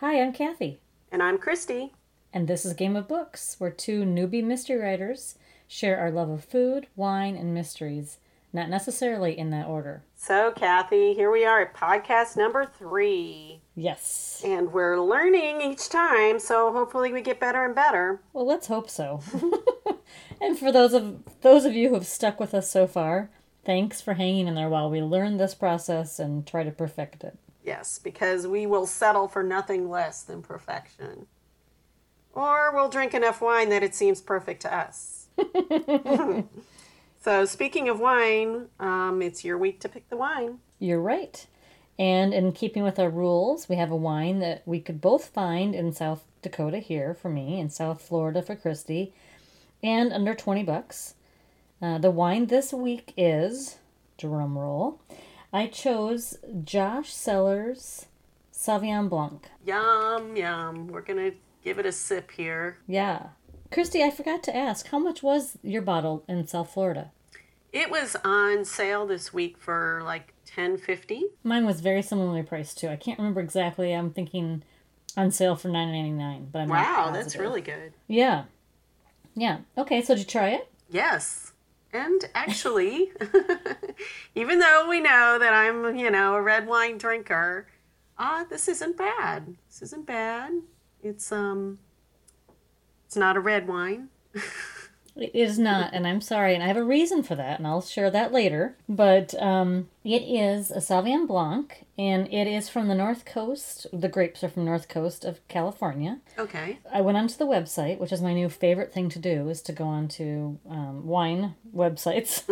Hi, I'm Kathy, And I'm Christy. and this is Game of Books, where two newbie mystery writers share our love of food, wine, and mysteries, not necessarily in that order. So, Kathy, here we are at podcast number three. Yes. And we're learning each time, so hopefully we get better and better. Well, let's hope so. and for those of those of you who have stuck with us so far, thanks for hanging in there while we learn this process and try to perfect it. Yes, because we will settle for nothing less than perfection. Or we'll drink enough wine that it seems perfect to us. so, speaking of wine, um, it's your week to pick the wine. You're right. And in keeping with our rules, we have a wine that we could both find in South Dakota here for me, in South Florida for Christy, and under 20 bucks. Uh, the wine this week is, drum roll, I chose Josh Cellars Sauvignon Blanc. Yum, yum. We're going to give it a sip here. Yeah. Christy, I forgot to ask, how much was your bottle in South Florida? It was on sale this week for like ten fifty. Mine was very similarly priced too. I can't remember exactly. I'm thinking on sale for nine ninety nine, but I'm not Wow, that's really good. Yeah. Yeah. Okay, so did you try it? Yes. And actually, even though we know that I'm, you know, a red wine drinker, ah, this isn't bad. This isn't bad. It's um it's not a red wine. It is not, and I'm sorry, and I have a reason for that, and I'll share that later. But um, it is a Sauvignon Blanc, and it is from the North Coast. The grapes are from North Coast of California. Okay. I went onto the website, which is my new favorite thing to do, is to go onto um, wine websites.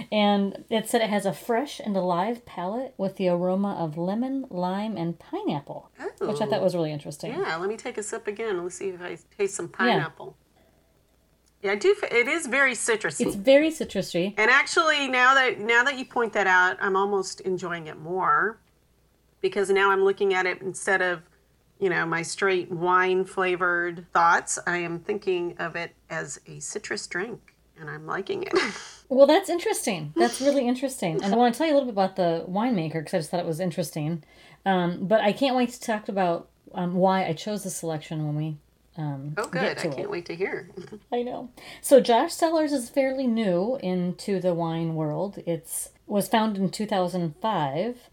and it said it has a fresh and alive palate with the aroma of lemon, lime, and pineapple, which I thought was really interesting. Yeah, let me take a sip again. Let's see if I taste some pineapple. Yeah, I do. It is very citrusy. It's very citrusy. And actually, now that now that you point that out, I'm almost enjoying it more because now I'm looking at it instead of, you know, my straight wine flavored thoughts. I am thinking of it as a citrus drink, and I'm liking it. Well, that's interesting. That's really interesting. And I want to tell you a little bit about the winemaker because I just thought it was interesting. Um, but I can't wait to talk about um, why I chose the selection when we. Um, oh, good! I can't it. wait to hear. I know. So Josh Cellars is fairly new into the wine world. It's was founded in 2005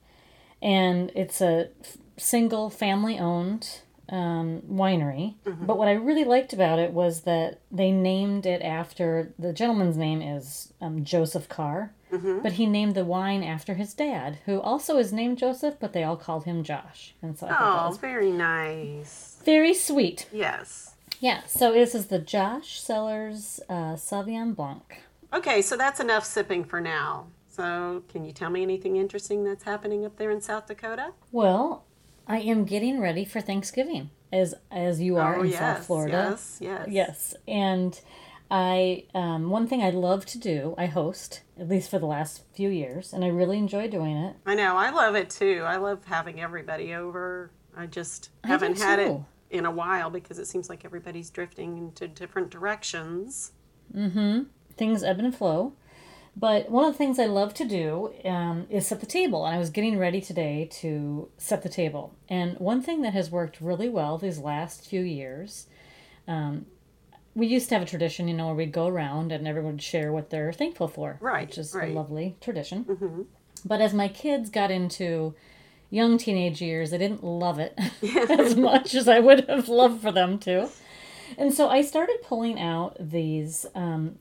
and it's a f- single family owned um, winery. But what I really liked about it was that they named it after the gentleman's name is um, Joseph Carr, but he named the wine after his dad, who also is named Joseph, but they all called him Josh. And so I thought that Oh, was very nice. very sweet. Yes. Yeah, so this is the Josh Cellars uh, Sauvignon Blanc. Okay, so that's enough sipping for now. So, can you tell me anything interesting that's happening up there in South Dakota? Well, I am getting ready for Thanksgiving, as as you are oh, in yes, South Florida. Yes, yes. Yes, and I um, one thing I love to do, I host at least for the last few years, and I really enjoy doing it. I know. I love it too. I love having everybody over. I just I haven't had it in a while because it seems like everybody's drifting into different directions. Things ebb and flow, but one of the things I love to do um, is set the table. And I was getting ready today to set the table, and one thing that has worked really well these last few years. Um, we used to have a tradition, you know, where we'd go around and everyone would share what they're thankful for, Right, Which is right. a lovely tradition. But as my kids got into young teenage years, I didn't love it as much as I would have loved for them to. And so I started pulling out these um,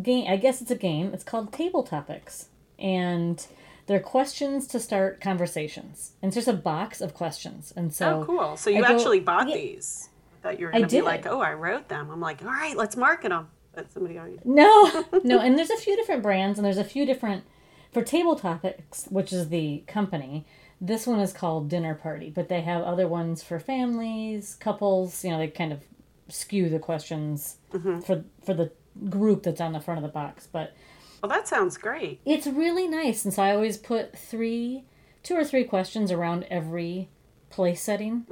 game. I guess it's a game. It's called Table Topics, and they're questions to start conversations. And it's just a box of questions. And so oh, cool. So you go- actually bought Yeah. these. I thought you were going to be did. like, oh, I wrote them. I'm like, all right, let's market them. But somebody already. No, no, and there's a few different brands, and there's a few different for Table Topics, which is the company. This one is called Dinner Party, but they have other ones for families, couples. You know, they kind of skew the questions for for the group that's on the front of the box. But Well, that sounds great. it's really nice, and so I always put three, two or three questions around every place setting.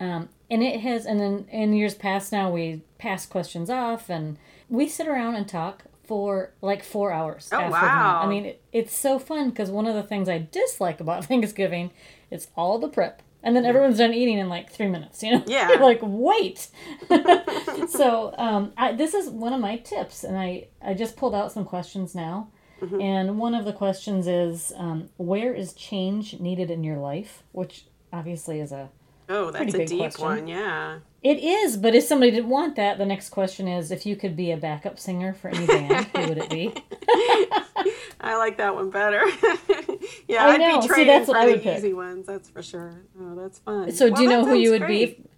Um, and it has, and then in years past now, we pass questions off, and we sit around and talk for like four hours. Oh, wow. I mean, it, it's so fun because one of the things I dislike about Thanksgiving is all the prep And then everyone's done eating in like three minutes, you know? Yeah. You're like, wait. so um, I, this is one of my tips, and I, I just pulled out some questions now. Mm-hmm. And one of the questions is um, where is change needed in your life? Which obviously is a. Oh, that's a deep question. one. Yeah. It is, but if somebody didn't want that, the next question is if you could be a backup singer for any band, who would it be? I like that one better. yeah, I I'd be See, trading that's what for the pick. easy ones. That's for sure. Oh, that's fun. So, Well, do you know who you would great. be?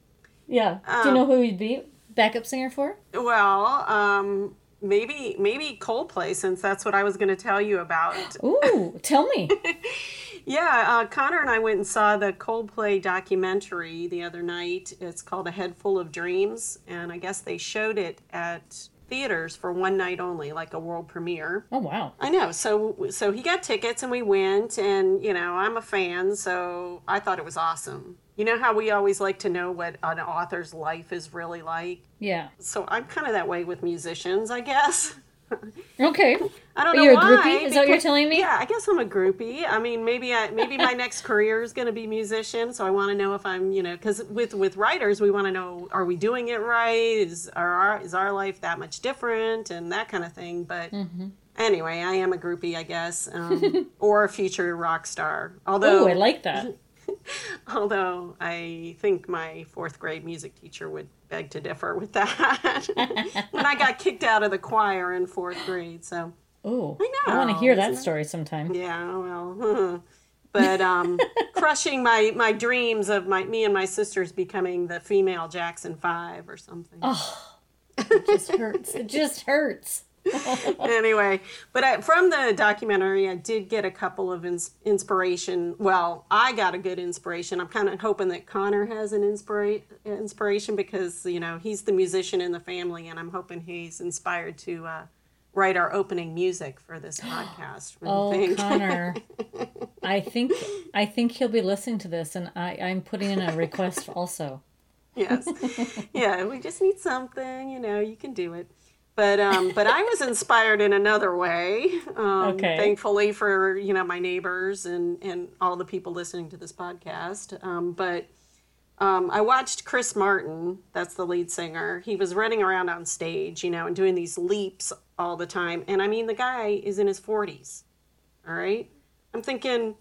Yeah. do you Um, know who you'd be? Backup singer for? Well, um, maybe maybe Coldplay, since that's what I was going to tell you about. Ooh, tell me. Yeah, uh, Connor and I went and saw the Coldplay documentary the other night. It's called A Head Full of Dreams, and I guess they showed it at theaters for one night only, like a world premiere. Oh, wow. I know. So so he got tickets and we went and you know, I'm a fan, so I thought it was awesome. You know how we always like to know what an author's life is really like? Yeah. So I'm kind of that way with musicians, I guess. Okay. I don't Are know you a why. groupie? Is that what you're telling me? Yeah, I guess I'm a groupie. I mean, maybe I maybe my next career is going to be musician, so I want to know if I'm, you know, because with with writers, we want to know are we doing it right? Is our is our life that much different and that kind of thing. But Mm-hmm. anyway, I am a groupie, I guess, um, or a future rock star. Although Oh, I like that. although I think my fourth grade music teacher would beg to differ with that when I got kicked out of the choir in fourth grade. So. Oh, I know. I want to hear that it? story sometime. Yeah, well, but um, crushing my my dreams of my me and my sisters becoming the female Jackson Five or something. Oh. It just hurts. It just hurts. Anyway, but I, from the documentary, I did get a couple of ins- inspiration. Well, I got a good inspiration. I'm kind of hoping that Connor has an inspira- inspiration because you know he's the musician in the family, and I'm hoping he's inspired to. Uh, Write our opening music for this podcast. Oh, thing. Connor. I think I think he'll be listening to this, and I I'm putting in a request also. yes yeah we just need something you know you can do it but um but i was inspired in another way um Okay. thankfully for you know my neighbors and and all the people listening to this podcast um but um, I watched Chris Martin, that's the lead singer. He was running around on stage, you know, and doing these leaps all the time. And I mean, the guy is in his 40s. All right. I'm thinking,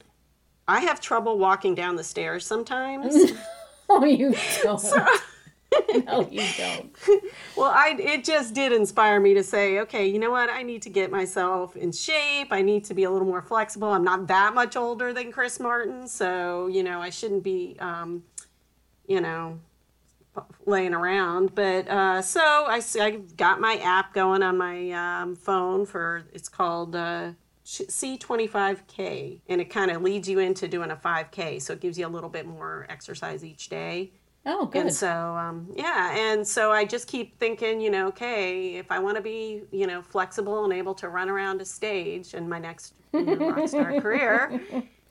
I have trouble walking down the stairs sometimes. Oh, you don't. no, you don't. Well, I it just did inspire me to say, okay, you know what? I need to get myself in shape. I need to be a little more flexible. I'm not that much older than Chris Martin, so you know I shouldn't be, um, you know, laying around. But uh, so I, I got my app going on my um, phone for it's called. Uh, C25K, and it kind of leads you into doing a 5K. So it gives you a little bit more exercise each day. Oh, good. And so, um, yeah, and so I just keep thinking, you know, okay, if I want to be, you know, flexible and able to run around a stage in my next you know, rock star career,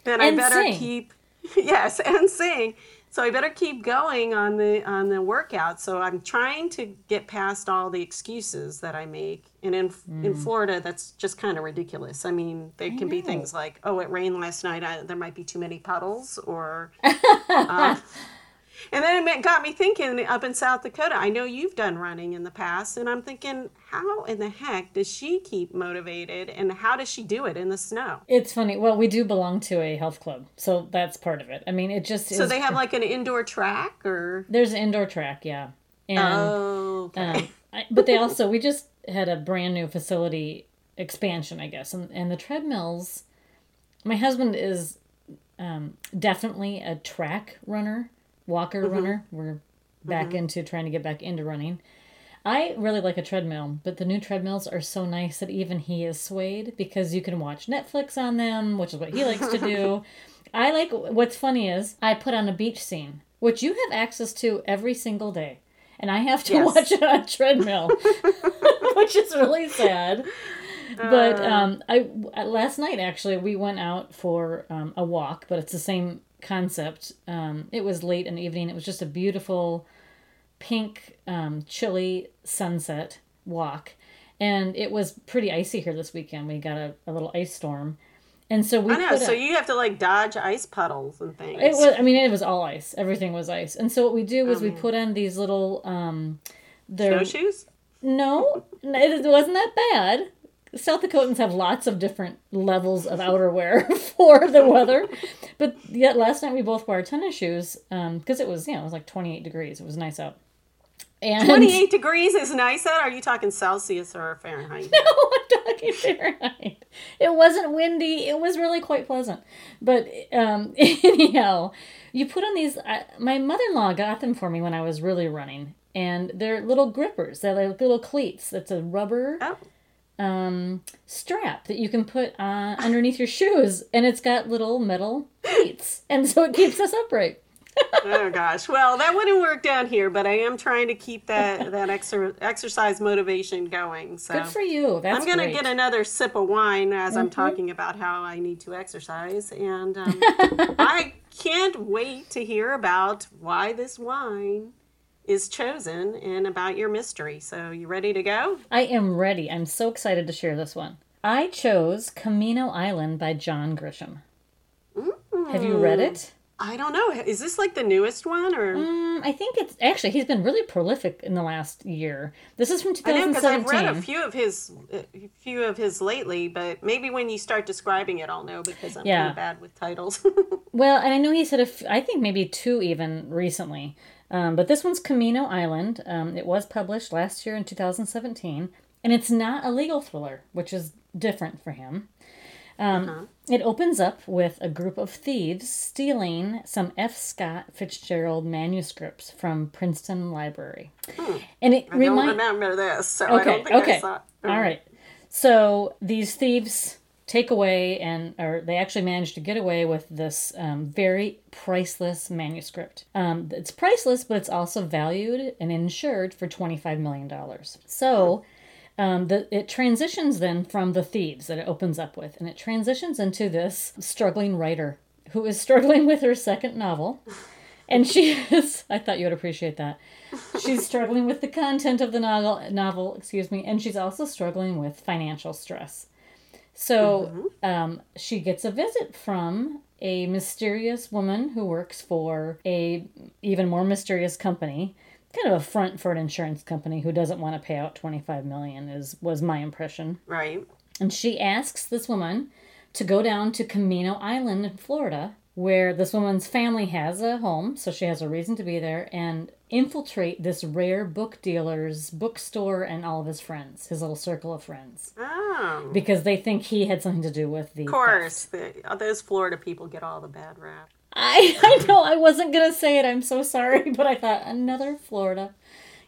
then I better sing. keep, yes, and sing. So I better keep going on the on the workout. So I'm trying to get past all the excuses that I make. And in Mm. in Florida, that's just kind of ridiculous. I mean, there can be things like, oh, it rained last night. I, there might be too many puddles, or uh, and then it got me thinking up in South Dakota. I know you've done running in the past, and I'm thinking, how in the heck does she keep motivated, and how does she do it in the snow? It's funny. Well, we do belong to a health club, so that's part of it. I mean, it just So is. they have like an indoor track, or There's an indoor track, yeah, and oh, okay. um, I, but they also we just had a brand new facility expansion, I guess, and and the treadmills. My husband is um, definitely a track runner, walker Mm-hmm. runner. We're back into trying to get back into running. I really like a treadmill, but the new treadmills are so nice that even he is swayed because you can watch Netflix on them, which is what he likes to do. I like what's funny is I put on a beach scene, which you have access to every single day. And I have to Yes. watch it on a treadmill, which is really sad. But Uh. um, I last night actually we went out for um, a walk, but it's the same concept. Um, it was late in the evening. It was just a beautiful pink, um, chilly sunset walk. And it was pretty icy here this weekend. We got a, a little ice storm. And so we I know. So a- you have to like dodge ice puddles and things. it was I mean it was all ice. Everything was ice. And so what we do is we put on these little um they're snowshoes. no, it wasn't that bad. South Dakotans have lots of different levels of outerwear for the weather, but yet last night we both wore tennis shoes because it was you know it was like twenty eight degrees. It was nice out. And Twenty-eight degrees is nice out. Are you talking Celsius or Fahrenheit? No, I'm talking Fahrenheit. It wasn't windy. It was really quite pleasant. But um, anyhow, you put on these. Uh, my mother-in-law got them for me when I was really running, and they're little grippers. They're like little cleats. That's a rubber Oh, um, strap that you can put on underneath your shoes, and it's got little metal cleats, and so it keeps us upright. oh gosh. Well, that wouldn't work down here, but I am trying to keep that that exer- exercise motivation going. So Good for you. That's I'm gonna great. Mm-hmm. get another sip of wine as I'm talking about how I need to exercise, and um, I can't wait to hear about why this wine is chosen and about your mystery. So you ready to go? I am ready. I'm so excited to share this one. I chose Camino Island by John Grisham. Have you read it? I don't know. Is this like the newest one or? Um, I think it's actually he's been really prolific in the last year. This is from 2017. I know because I've read a few of his, a few of his lately, but maybe when you start describing it, I'll know because I'm Yeah. of bad with titles. Well, and I know he's had a, f- I think maybe two even recently. Um, but this one's Camino Island. Um, it was published last year in 2017, and it's not a legal thriller, which is different for him. Um, It opens up with a group of thieves stealing some F. Scott Fitzgerald manuscripts from Princeton Library, and it I don't remember this, so I Okay, don't think okay. I saw. All right. So these thieves take away and or they actually managed to get away with this um, very priceless manuscript. Um, it's priceless, but it's also valued and insured for twenty five million dollars. So. Um, the, it transitions then from the thieves that it opens up with, and it transitions into this struggling writer who is struggling with her second novel. And she is, I thought you would appreciate that. She's struggling with the content of the novel, novel, excuse me, and she's also struggling with financial stress. So um, she gets a visit from a mysterious woman who works for a even more mysterious company, kind of a front for an insurance company who doesn't want to pay out 25 million is was my impression. Right. And she asks this woman to go down to Camino Island in Florida, where this woman's family has a home, so she has a reason to be there, and infiltrate this rare book dealer's bookstore and all of his friends, his little circle of friends, Oh. because they think he had something to do with the. Of course, the, those Florida people get all the bad rap. I, I know I wasn't gonna say it. I'm so sorry, but I thought another Florida,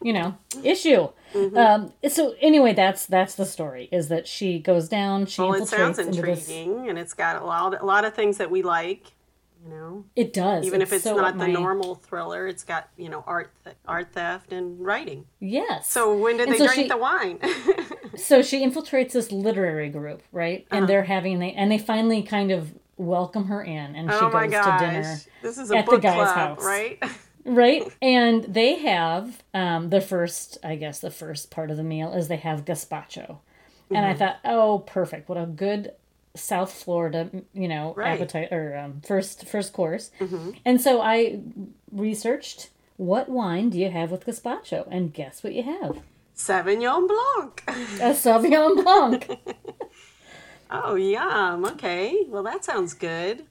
you know, issue. Mm-hmm. Um, so anyway, that's that's the story. Is that she goes down, she Well, it sounds into this. and it's got a lot, a lot of things that we like. You know, It does, even if it's so not the my- normal thriller, it's got you know art, th- art theft, and writing. Yes. So when did And they so drink she- the wine? so she infiltrates this literary group, right? Uh-huh. And they're having they and they finally kind of welcome her in, and she oh goes my to dinner, this is a at the guy's club, house. right? right? And they have um, the first, I guess, the first part of the meal is they have gazpacho, and Mm-hmm. I thought, oh, perfect! What a good South Florida, you know, Right. Mm-hmm. appetite or um, first first course. And so I researched what wine do you have with gazpacho, and guess what you have? Sauvignon Blanc. A Sauvignon Blanc. Oh, yum. Okay. Well, that sounds good.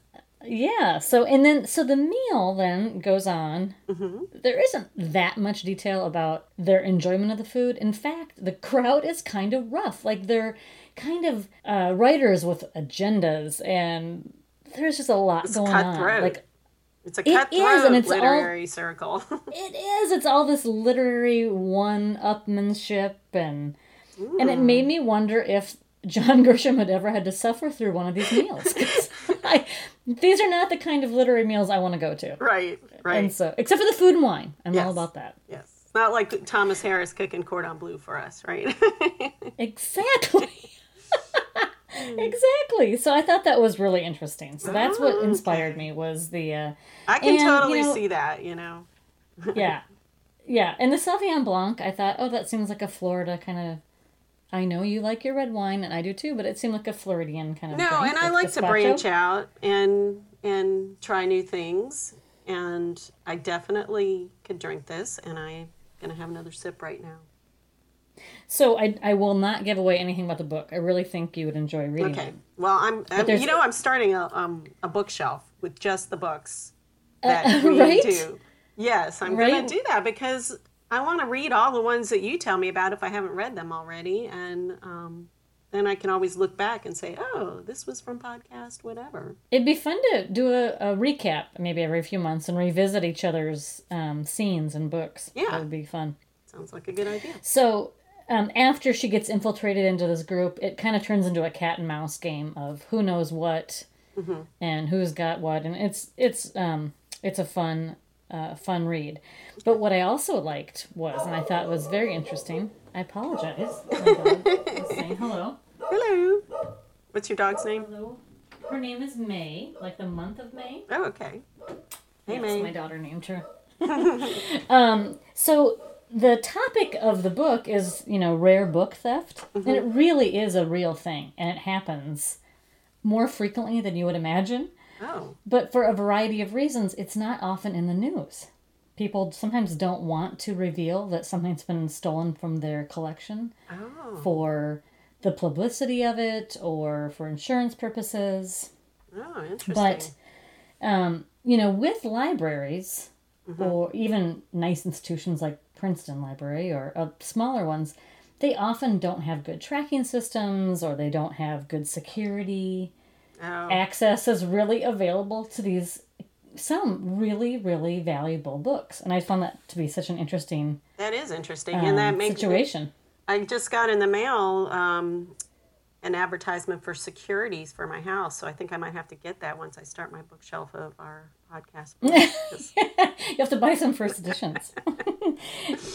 Yeah. So and then so the meal then goes on. There isn't that much detail about their enjoyment of the food. In fact, the crowd is kind of rough. Like they're kind of uh, writers with agendas, and there's just a lot going on. cutthroat. Like It's a It is, cutthroat and it's all- literary circle. it is. It's all this literary one-upmanship, and and it made me wonder if John Grisham had ever had to suffer through one of these meals. I, these are not the kind of literary meals I want to go to. right. Right. And so, except for the food and wine, I'm Yes. all about that. yes. Not like Thomas Harris cooking cordon bleu for us, right? Exactly. Exactly. So I thought that was really interesting. So that's what inspired me was the uh, I can And, you totally know- see that, you know. yeah, yeah, and the Sauvignon Blanc. I thought, oh, that seems like a Florida kind of I know you like your red wine, and I do too, but it seemed like a Floridian kind of No, drink, and I like to branch out and and try new things. And I definitely could drink this, and I'm gonna have another sip right now. So I, I will not give away anything about the book. I really think you would enjoy reading Okay. it. Well, I'm, I'm you know I'm starting a um a bookshelf with just the books Uh, that we right? do. Yes, I'm Right. gonna do that because I want to read all the ones that you tell me about if I haven't read them already, and um, then I can always look back and say, oh, this was from podcast whatever. It'd be fun to do a, a recap maybe every few months and revisit each other's um, scenes and books. Yeah. That would be fun. Sounds like a good idea. So um, after she gets infiltrated into this group, it kind of turns into a cat and mouse game of who knows what and who's got what, and it's it's um, it's a fun uh, fun read. But what I also liked was, and I thought was very interesting. I apologize. Saying hello. Hello. What's your dog's name? Hello. Her name is May, like the month of May. Oh, okay. Hey, Yes, May. my daughter named her. um, so the topic of the book is, you know, rare book theft, and it really is a real thing, and it happens more frequently than you would imagine. Oh, But for a variety of reasons, it's not often in the news. People sometimes don't want to reveal that something's been stolen from their collection oh, for the publicity of it or for insurance purposes. oh, interesting. But, um, you know, with libraries or even nice institutions like Princeton Library or uh, smaller ones, they often don't have good tracking systems or they don't have good security. oh, Access is really available to these some really really valuable books, and I found that to be such an interesting that is interesting, um, and that makes situation. I just got in the mail um, an advertisement for securities for my house, so I think I might have to get that once I start my bookshelf of our podcast. you have to buy some first editions.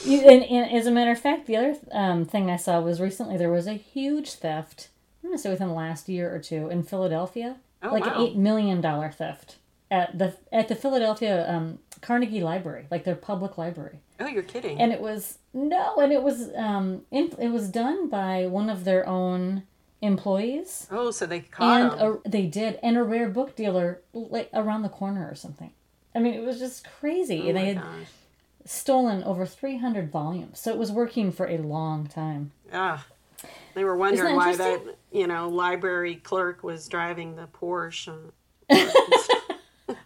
you, and, and as a matter of fact, the other um, thing I saw was recently there was a huge theft. I'm going to say within the last year or two in Philadelphia, Oh, like wow. an eight million dollar theft at the at the Philadelphia um, Carnegie Library, like their public library. oh, you're kidding? And it was no, and it was um, in, it was done by one of their own employees, oh, so they caught and him. a, they did, and a rare book dealer like around the corner or something. I mean, it was just crazy. oh they had gosh. stolen over 300 volumes. So it was working for a long time. Ah, they were wondering why that you know library clerk was driving the Porsche.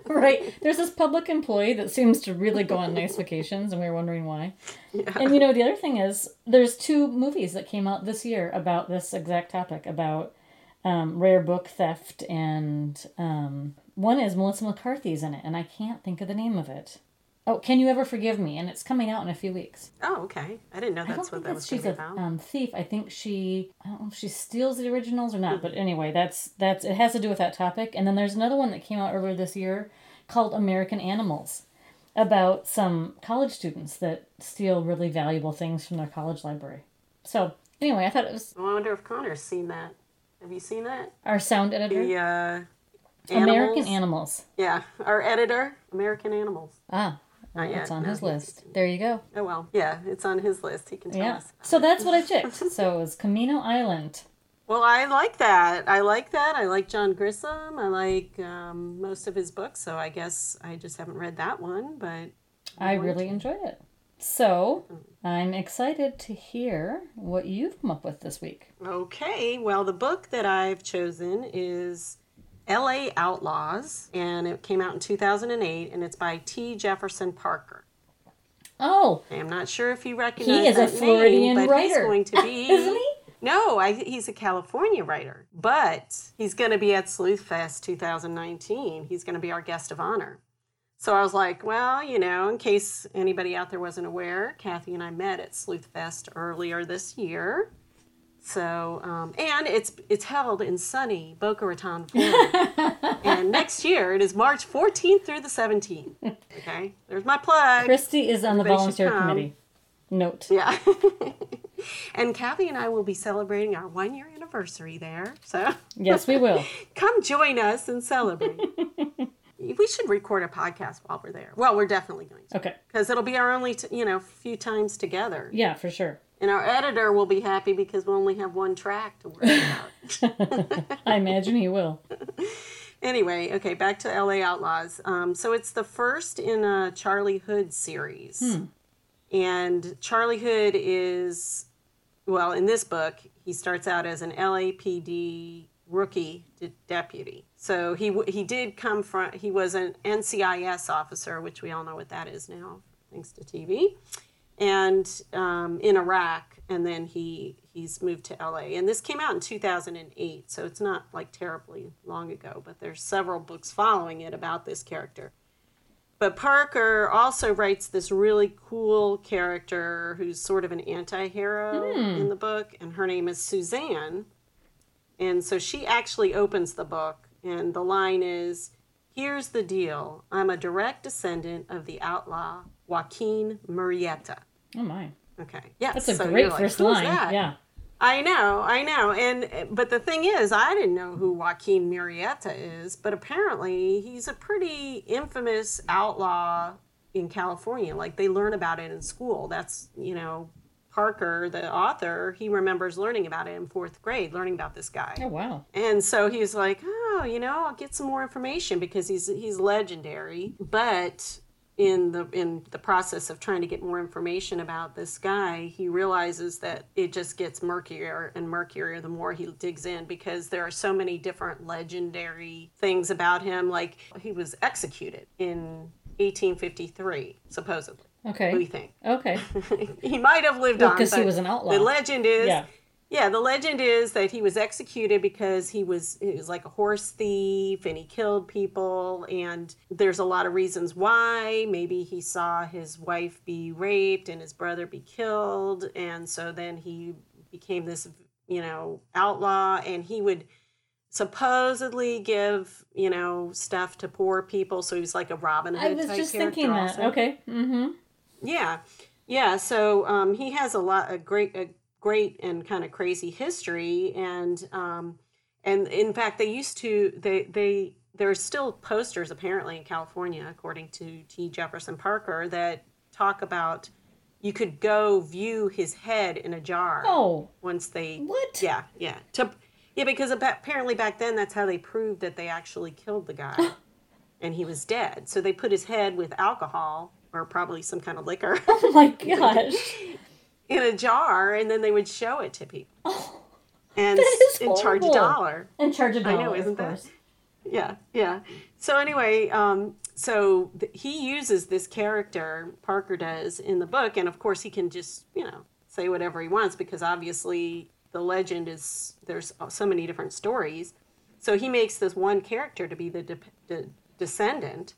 right. There's this public employee that seems to really go on nice vacations, and we were wondering why. Yeah. And you know, the other thing is, there's two movies that came out this year about this exact topic about um, rare book theft, and um, one is Melissa McCarthy's in it, and I can't think of the name of it. Oh, Can You Ever Forgive Me? And it's coming out in a few weeks. Oh, okay. I didn't know I don't that's what think that was she's a about. um, thief. I think she I don't know if she steals the originals or not, but anyway, that's that's it has to do with that topic. And then there's another one that came out earlier this year called American Animals about some college students that steal really valuable things from their college library. So anyway, I thought it was I wonder if Connor's seen that. Have you seen that? our sound editor. The uh, American Animals? Animals. Yeah, our editor, American Animals. Ah, Not it's on no, his list. There you go. Oh well, yeah, it's on his list. He can tell Yeah. us. So that's what I picked. So it was Camino Island. Well, I like that. I like that. I like John Grisham. I like um, most of his books. So I guess I just haven't read that one, but I really enjoyed it. So I'm excited to hear what you've come up with this week. Okay, well, the book that I've chosen is LA Outlaws, and it came out in 2008, and it's by T. Jefferson Parker. Oh, I'm not sure if you recognize he is a Floridian name, but he's going to be, isn't he? No, I, he's a California writer, but he's going to be at Sleuthfest 2019. He's going to be our guest of honor. So I was like, well, you know, in case anybody out there wasn't aware, Kathy and I met at Sleuthfest earlier this year. So, um, and it's it's held in sunny Boca Raton, Florida. and next year it is March 14th through the 17th. Okay, there's my plug. Christy is on the Everybody should volunteer committee. Note. Yeah. and Kathy and I will be celebrating our one year anniversary there. So Yes, we will. come join us and celebrate. we should record a podcast while we're there. Well, we're definitely going to Okay. because it'll be our only, t- you know, few times together. Yeah, for sure. And our editor will be happy because we'll only have one track to worry about. I imagine he will. anyway, okay, back to LA Outlaws. Um, so it's the first in a Charlie Hood series. Hmm. And Charlie Hood is, well, in this book, he starts out as an LAPD rookie de- deputy. So he w- he did come from he was an NCIS officer, which we all know what that is now, thanks to TV, and um, in Iraq, and then he he's moved to LA. And this came out in 2008, so it's not like terribly long ago, but there's several books following it about this character. But Parker also writes this really cool character who's sort of an anti hero in the book, and her name is Suzanne. And so she actually opens the book, and the line is Here's the deal I'm a direct descendant of the outlaw Joaquin Murrieta. Oh my. Okay. Yes. That's a so great like, first line. that?" Yeah. I know, I know, and but the thing is, I didn't know who Joaquin Murrieta is, but apparently he's a pretty infamous outlaw in California. Like they learn about it in school. That's you know, Parker, the author, he remembers learning about it in fourth grade, learning about this guy. Oh wow. And so he's like, "Oh, you know, I'll get some more information because he's he's legendary." But in the in the process of trying to get more information about this guy, he realizes that it just gets murkier and murkier the more he digs in because there are so many different legendary things about him. Like he was executed in 1853, supposedly. Do you think? Okay. he might have lived Well, on 'cause he was an outlaw. The legend is Yeah. Yeah, the legend is that he was executed because he was he was like a horse thief and he killed people and there's a lot of reasons why. Maybe he saw his wife be raped and his brother be killed and so then he became this, you know, outlaw and he would supposedly give, you know, stuff to poor people so he was like a Robin Hood I was type just character thinking that. also. Okay. Mm-hmm. Yeah, yeah. So um, he has a lot, a great, a great and kind of crazy history, and um, and in fact, they used to they they there are still posters apparently in California, according to T. Jefferson Parker, that talk about you could go view his head in a jar Oh. once they What? yeah yeah to yeah because apparently back then that's how they proved that they actually killed the guy and he was dead so they put his head with alcohol or probably some kind of liquor Oh my gosh. In a jar and then they would show it to people. And, and charge a dollar. And charge a dollar. I know, isn't that? yeah yeah. So anyway um so th- he uses this character parker does in the book and of course he can just you know say whatever he wants because obviously the legend is there's so many different stories. So he makes this one character to be the de- de- descendant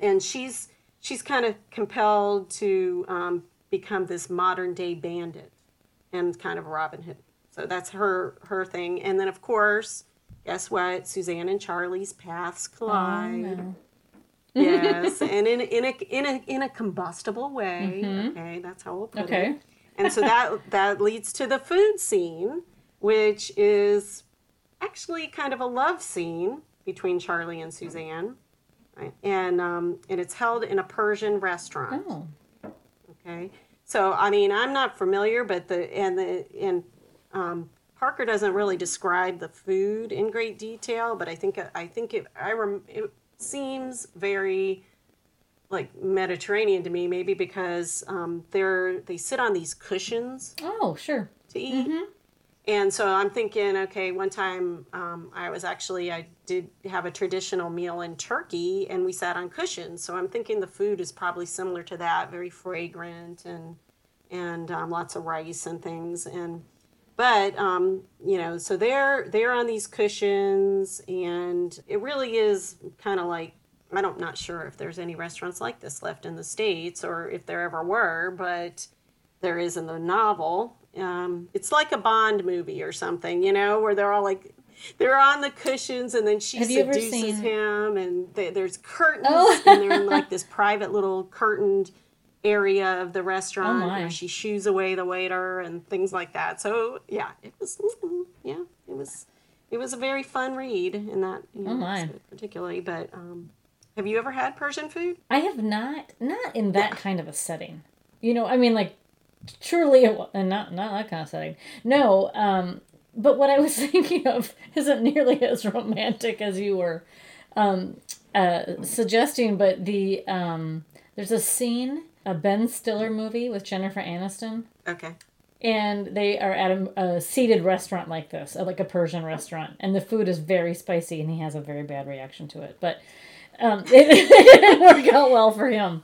and she's she's kind of compelled to um, become this modern day bandit and kind of Robin Hood. So that's her her thing. And then of course, guess what? Suzanne and Charlie's paths Oh, collide. no. Yes, and in in a in a in a combustible way. Okay, that's how we'll put Okay. it. And so that that leads to the food scene, which is actually kind of a love scene between Charlie and Suzanne, right? and um, and it's held in a Persian restaurant. Oh. Okay, so I mean I'm not familiar, but the and the and um, Parker doesn't really describe the food in great detail, but I think I think it I rem, it seems very like Mediterranean to me, maybe because um, they're they sit on these cushions Oh, sure. to eat. And so I'm thinking, okay, one time um, I was actually, I did have a traditional meal in Turkey and we sat on cushions. So I'm thinking the food is probably similar to that, very fragrant and, and um, lots of rice and things. And, but, um, you know, so they're, they're on these cushions and it really is kind of like, I don't, not sure if there's any restaurants like this left in the States or if there ever were, but there is in the novel. Um, it's like a Bond movie or something, you know, where they're all like, they're on the cushions and then she Have seduces seen- him and they, there's curtains Oh. and they're in like this private little curtained area of the restaurant Oh, where she shoos away the waiter and things like that. So yeah, it was, yeah, it was, it was a very fun read in that, you know, Oh, my. particularly. But um, have you ever had Persian food? I have not, not in that kind of a setting. You know, I mean, like truly, it, and not not that kind of setting. No, um, but what I was thinking of isn't nearly as romantic as you were um, uh, suggesting. But the um, there's a scene, a Ben Stiller movie with Jennifer Aniston, Okay. and they are at a, a seated restaurant like this, like a Persian restaurant, and the food is very spicy, and he has a very bad reaction to it. But um, it, it didn't work out well for him.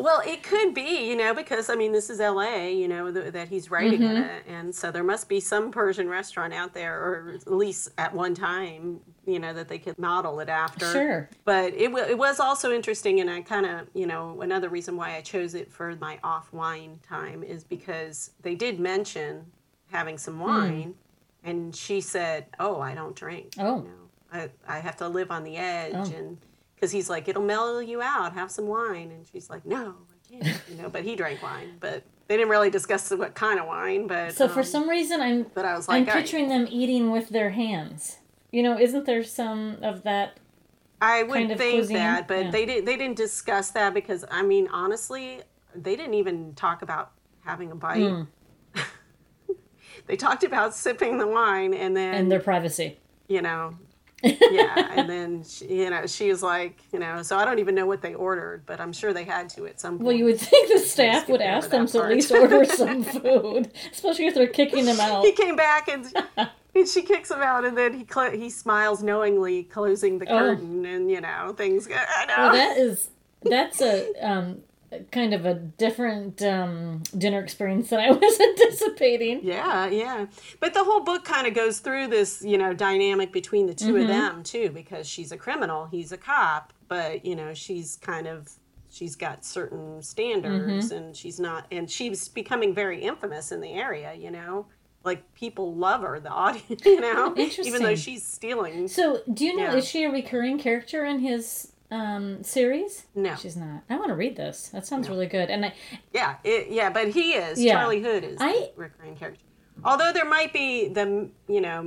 Well, it could be, you know, because I mean, this is L.A., you know, th- that he's writing in it, and so there must be some Persian restaurant out there, or at least at one time, you know, that they could model it after. Sure. But it wa it was also interesting, and I kind of, you know, another reason why I chose it for my off wine time is because they did mention having Hmm. some wine, and she said, "Oh, I don't drink. Oh. You know, I I have to live on the edge and." Because he's like, it'll mellow you out. Have some wine, and she's like, no, I can't. You know, but he drank wine, but they didn't really discuss what kind of wine. But So for um, some reason, I'm but I was like, I'm all right. picturing them eating with their hands. You know, isn't there some of that? I would kind of think cuisine, that, but yeah. they didn't. They didn't discuss that because I mean, honestly, they didn't even talk about having a bite. Hmm. they talked about sipping the wine, and then and their privacy. you know, yeah, and then she, you know she was like, you know, so I don't even know what they ordered, but I'm sure they had to at some point. Well, you would think the staff would ask them to at least order some food, especially if they're kicking them out. he came back and. And she kicks him out, and then he cl- he smiles knowingly, closing the curtain, and you know things. I know. Oh. Well, that is that's a um, kind of a different um, dinner experience than I was anticipating. Yeah, yeah. But the whole book kind of goes through this, you know, dynamic between the 2 of them too, because she's a criminal, he's a cop, but you know, she's kind of she's got certain standards and she's not and she's becoming very infamous in the area, you know. Like people love her, the audience, you know, even though she's stealing. So, do you know Yeah. is she a recurring character in his um, series? No. She's not. I want to read this. That sounds really good. And I, Yeah, it, yeah, but he is Yeah. Charlie Hood is I- recurring character. Although there might be the you know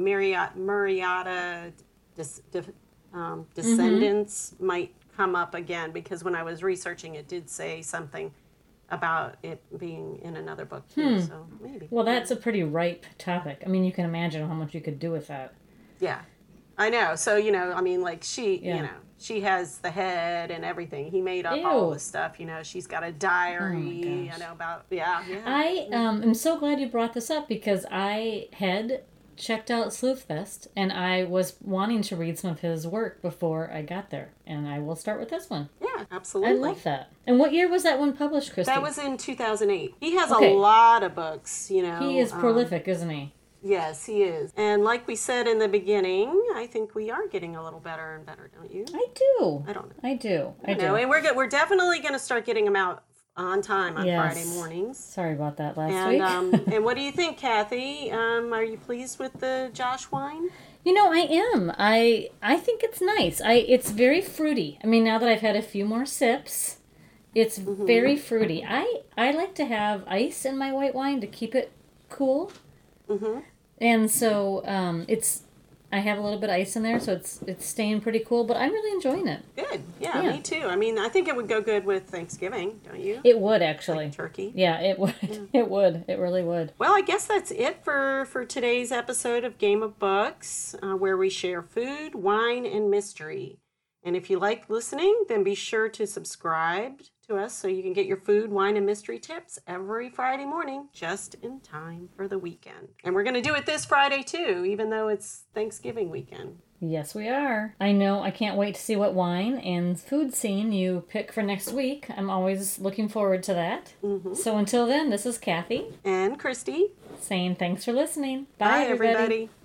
Murrieta dis, dif, um, descendants might come up again because when I was researching, it did say something about it being in another book too. So maybe. well, that's a pretty ripe topic. I mean, you can imagine how much you could do with that. Yeah, I know. So you know, I mean, like she, Yeah. you know, she has the head and everything. He made up all the stuff. You know, she's got a diary. Oh gosh. I know about. Yeah, yeah. I um, am so glad you brought this up because I had checked out Sleuthfest and I was wanting to read some of his work before I got there. And I will start with this one. yeah, absolutely. I absolutely. love that. And what year was that one published, Christy? That was in 2008. He has Okay. a lot of books, you know. he is um, prolific, isn't he? Yes, he is. And like we said in the beginning, I think we are getting a little better and better, don't you? I do. I don't know. I do. I know, do. and we're we're definitely going to start getting them out on time on Yes. Friday mornings. Sorry about that last And week. um, and what do you think, Kathy? Um, are you pleased with the Josh wine? You know, I am. I I think it's nice. I it's very fruity. I mean, now that I've had a few more sips, it's Mm-hmm. very fruity. I I like to have ice in my white wine to keep it cool. Mm-hmm. And so um, it's I have a little bit of ice in there, so it's it's staying pretty cool. But I'm really enjoying it. Good. Yeah, Yeah. me too. I mean, I think it would go good with Thanksgiving, don't you? It would actually. Turkey. Yeah, it would. It would. It really would. Well, I guess that's it for, for today's episode of Game of Books, uh, where we share food, wine, and mystery. And if you like listening, then be sure to subscribe to us so you can get your food, wine, and mystery tips every Friday morning, just in time for the weekend. And we're going to do it this Friday too, even though it's Thanksgiving weekend. Yes, we are. I know. I can't wait to see what wine and food scene you pick for next week. I'm always looking forward to that. Mm-hmm. So until then, this is Kathy And Christy, saying thanks for listening. bye, everybody.